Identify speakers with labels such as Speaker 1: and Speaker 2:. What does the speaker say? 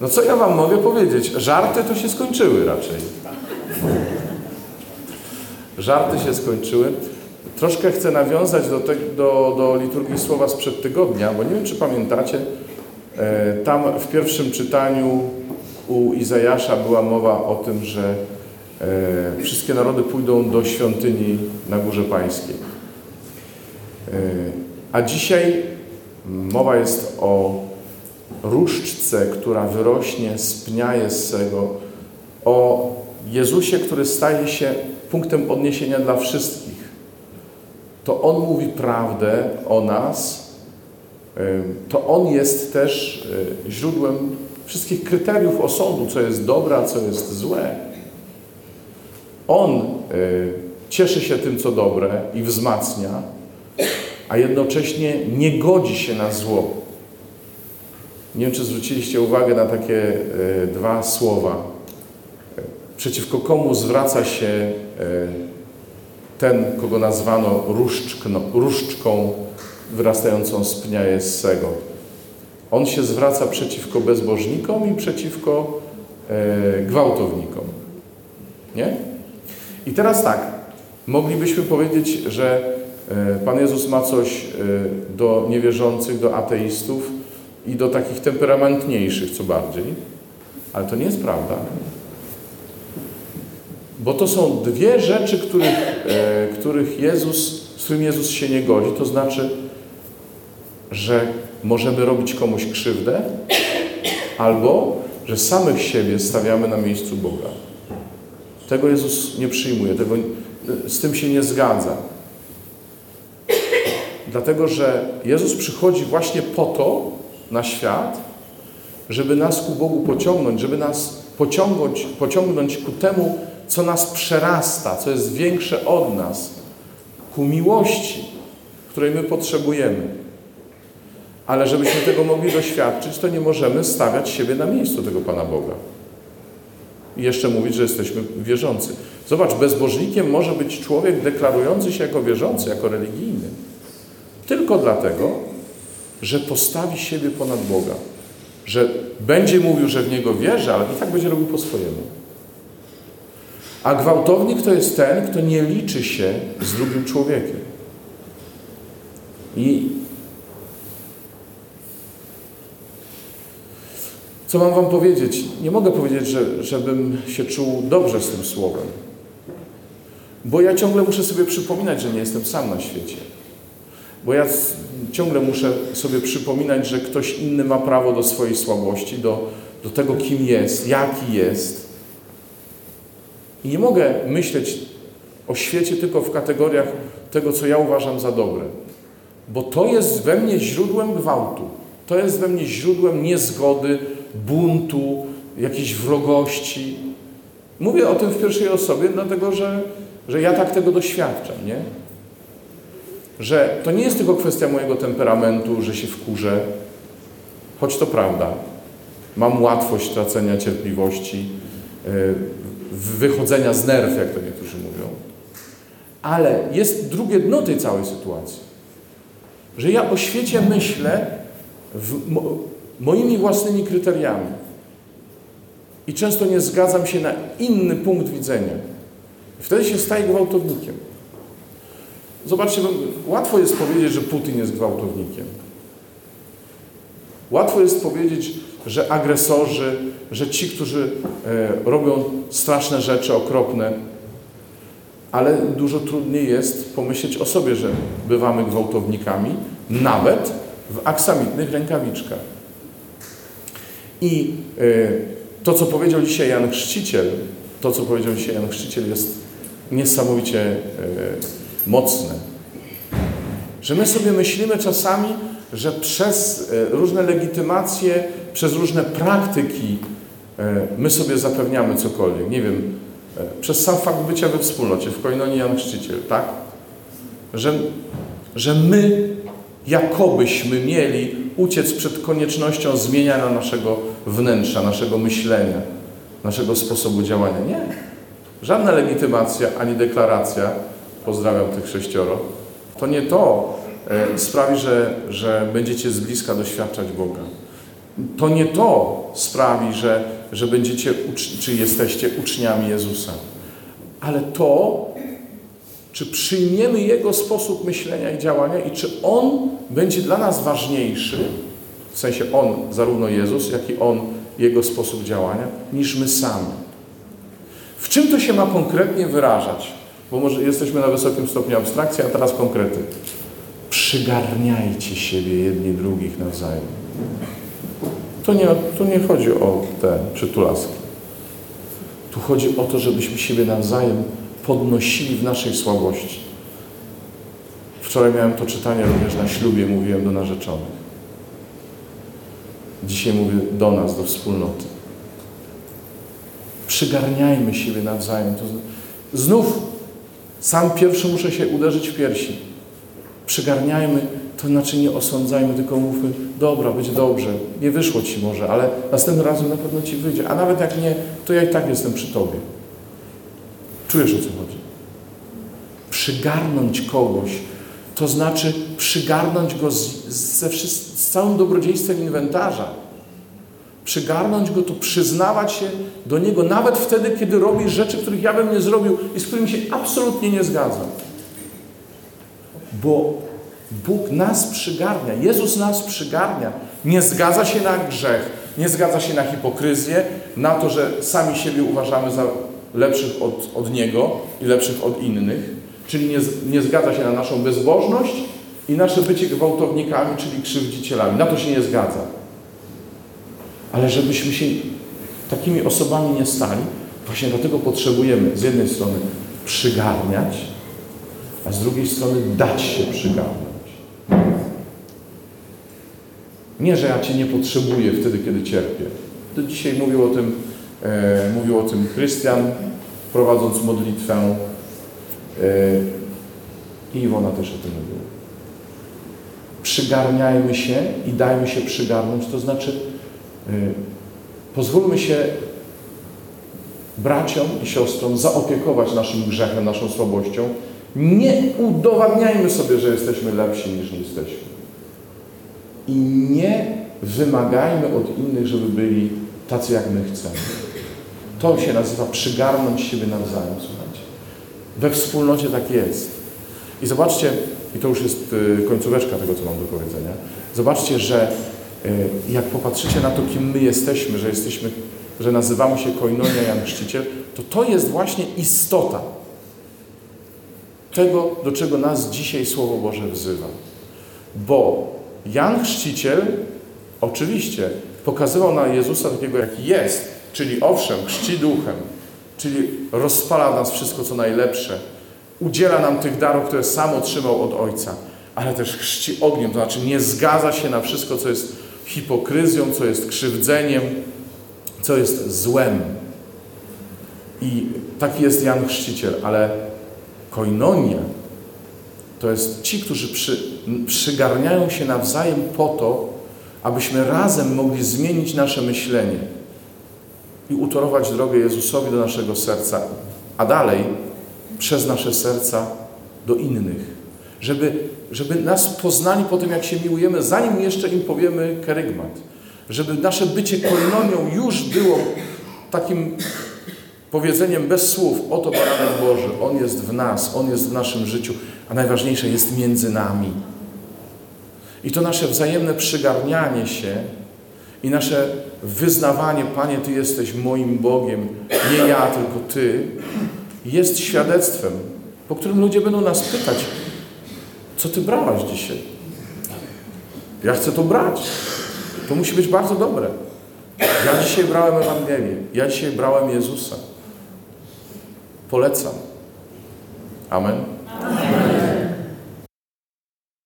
Speaker 1: No co ja wam mogę powiedzieć? Żarty to się skończyły raczej. Żarty się skończyły. Troszkę chcę nawiązać do, te, do, do liturgii słowa sprzed tygodnia, bo nie wiem, czy pamiętacie, e, tam w pierwszym czytaniu u Izajasza była mowa o tym, że e, wszystkie narody pójdą do świątyni na Górze Pańskiej. E, a dzisiaj mowa jest o różdżce, która wyrośnie z pnia Jessego, o Jezusie, który staje się punktem odniesienia dla wszystkich. To On mówi prawdę o nas, to On jest też e, źródłem wszystkich kryteriów osądu, co jest dobre, a co jest złe. On e, cieszy się tym, co dobre i wzmacnia, a jednocześnie nie godzi się na zło. Nie wiem, czy zwróciliście uwagę na takie e, dwa słowa. Przeciwko komu zwraca się e, ten, kogo nazwano różdżkno, różdżką wyrastającą z pnia Jessego. On się zwraca przeciwko bezbożnikom i przeciwko e, gwałtownikom. Nie? I teraz tak, moglibyśmy powiedzieć, że Pan Jezus ma coś do niewierzących, do ateistów, i do takich temperamentniejszych, co bardziej. Ale to nie jest prawda. Bo to są dwie rzeczy, których, e, których Jezus, z Jezus się nie godzi. To znaczy, że możemy robić komuś krzywdę, albo że samych siebie stawiamy na miejscu Boga. Tego Jezus nie przyjmuje, tego, z tym się nie zgadza. Dlatego, że Jezus przychodzi właśnie po to, na świat, żeby nas ku Bogu pociągnąć, żeby nas pociągnąć, pociągnąć ku temu, co nas przerasta, co jest większe od nas, ku miłości, której my potrzebujemy. Ale żebyśmy tego mogli doświadczyć, to nie możemy stawiać siebie na miejscu tego Pana Boga. I jeszcze mówić, że jesteśmy wierzący. Zobacz, bezbożnikiem może być człowiek deklarujący się jako wierzący, jako religijny. Tylko dlatego, że postawi siebie ponad Boga. Że będzie mówił, że w Niego wierzy, ale i tak będzie robił po swojemu. A gwałtownik to jest ten, kto nie liczy się z drugim człowiekiem. I co mam Wam powiedzieć? Nie mogę powiedzieć, że, żebym się czuł dobrze z tym słowem. Bo ja ciągle muszę sobie przypominać, że nie jestem sam na świecie. Bo ja ciągle muszę sobie przypominać, że ktoś inny ma prawo do swojej słabości, do, do tego, kim jest, jaki jest. I nie mogę myśleć o świecie tylko w kategoriach tego, co ja uważam za dobre. Bo to jest we mnie źródłem gwałtu. To jest we mnie źródłem niezgody, buntu, jakiejś wrogości. Mówię o tym w pierwszej osobie, dlatego że, że ja tak tego doświadczam, nie? Że to nie jest tylko kwestia mojego temperamentu, że się wkurzę, choć to prawda. Mam łatwość tracenia cierpliwości, e, wychodzenia z nerw, jak to niektórzy mówią. Ale jest drugie dno tej całej sytuacji. Że ja o świecie myślę mo moimi własnymi kryteriami. I często nie zgadzam się na inny punkt widzenia. Wtedy się staję gwałtownikiem. Zobaczcie, łatwo jest powiedzieć, że Putin jest gwałtownikiem. Łatwo jest powiedzieć, że agresorzy, że ci, którzy e, robią straszne rzeczy, okropne, ale dużo trudniej jest pomyśleć o sobie, że bywamy gwałtownikami, nawet w aksamitnych rękawiczkach. I e, to, co powiedział dzisiaj Jan Chrzciciel, to, co powiedział dzisiaj Jan Chrzciciel, jest niesamowicie e, mocne. Że my sobie myślimy czasami, że przez e, różne legitymacje, przez różne praktyki e, my sobie zapewniamy cokolwiek. Nie wiem, e, przez sam fakt bycia we wspólnocie, w Koinonii Jan Chrzciciel, tak? Że, że my jakobyśmy mieli uciec przed koniecznością zmieniania naszego wnętrza, naszego myślenia, naszego sposobu działania. Nie. Żadna legitymacja ani deklaracja pozdrawiam tych sześcioro, to nie to e, sprawi, że, że będziecie z bliska doświadczać Boga. To nie to sprawi, że, że będziecie, czy jesteście uczniami Jezusa, ale to, czy przyjmiemy Jego sposób myślenia i działania i czy On będzie dla nas ważniejszy, w sensie On, zarówno Jezus, jak i On, Jego sposób działania, niż my sami. W czym to się ma konkretnie wyrażać? Bo może jesteśmy na wysokim stopniu abstrakcji, a teraz konkrety. Przygarniajcie siebie jedni drugich nawzajem. To nie, tu nie chodzi o te przytulaski. Tu chodzi o to, żebyśmy siebie nawzajem podnosili w naszej słabości. Wczoraj miałem to czytanie również na ślubie, mówiłem do narzeczonych. Dzisiaj mówię do nas, do wspólnoty. Przygarniajmy siebie nawzajem. Znów sam pierwszy muszę się uderzyć w piersi. Przygarniajmy, to znaczy nie osądzajmy, tylko mówmy, dobra, będzie dobrze, nie wyszło Ci może, ale następnym razem na pewno Ci wyjdzie. A nawet jak nie, to ja i tak jestem przy Tobie. Czujesz o co chodzi? Przygarnąć kogoś, to znaczy przygarnąć go z, ze, z całym dobrodziejstwem inwentarza. Przygarnąć go to przyznawać się do niego, nawet wtedy, kiedy robi rzeczy, których ja bym nie zrobił i z którymi się absolutnie nie zgadzam. Bo Bóg nas przygarnia, Jezus nas przygarnia. Nie zgadza się na grzech, nie zgadza się na hipokryzję, na to, że sami siebie uważamy za lepszych od, od Niego i lepszych od innych, czyli nie, nie zgadza się na naszą bezbożność i nasze bycie gwałtownikami, czyli krzywdzicielami. Na to się nie zgadza. Ale żebyśmy się takimi osobami nie stali, właśnie dlatego potrzebujemy z jednej strony przygarniać, a z drugiej strony dać się przygarnąć. Nie, że ja Cię nie potrzebuję wtedy, kiedy cierpię. To dzisiaj mówił o tym, e, mówił o tym Chrystian, prowadząc modlitwę e, i Iwona też o tym mówiła. Przygarniajmy się i dajmy się przygarnąć, to znaczy pozwólmy się braciom i siostrom zaopiekować naszym grzechem, naszą słabością. Nie udowadniajmy sobie, że jesteśmy lepsi niż nie jesteśmy. I nie wymagajmy od innych, żeby byli tacy, jak my chcemy. To się nazywa przygarnąć siebie nawzajem, słuchajcie. We wspólnocie tak jest. I zobaczcie, i to już jest y, końcóweczka tego, co mam do powiedzenia. Zobaczcie, że y, jak popatrzycie na to, kim my jesteśmy, że jesteśmy, że nazywamy się Koinonia Jan Chrzciciel, to to jest właśnie istota tego, do czego nas dzisiaj Słowo Boże wzywa. Bo Jan Chrzciciel oczywiście pokazywał na Jezusa takiego, jaki jest, czyli owszem, chrzci duchem, czyli rozpala w nas wszystko, co najlepsze, udziela nam tych darów, które sam otrzymał od Ojca, ale też chrzci ogniem, to znaczy nie zgadza się na wszystko, co jest hipokryzją, co jest krzywdzeniem, co jest złem. I taki jest Jan Chrzciciel, ale koinonia to jest ci, którzy przy, przygarniają się nawzajem po to, abyśmy razem mogli zmienić nasze myślenie i utorować drogę Jezusowi do naszego serca, a dalej przez nasze serca do innych. Żeby, żeby nas poznali po tym, jak się miłujemy, zanim jeszcze im powiemy kerygmat. Żeby nasze bycie koinonią już było takim powiedzeniem bez słów, oto baranek Boży, On jest w nas, On jest w naszym życiu, a najważniejsze jest między nami. I to nasze wzajemne przygarnianie się i nasze wyznawanie, Panie, Ty jesteś moim Bogiem, nie ja, tylko Ty, jest świadectwem, po którym ludzie będą nas pytać, co Ty brałaś dzisiaj? Ja chcę to brać. To musi być bardzo dobre. Ja dzisiaj brałem Ewangelię. Ja dzisiaj brałem Jezusa. Polecam. Amen. Amen.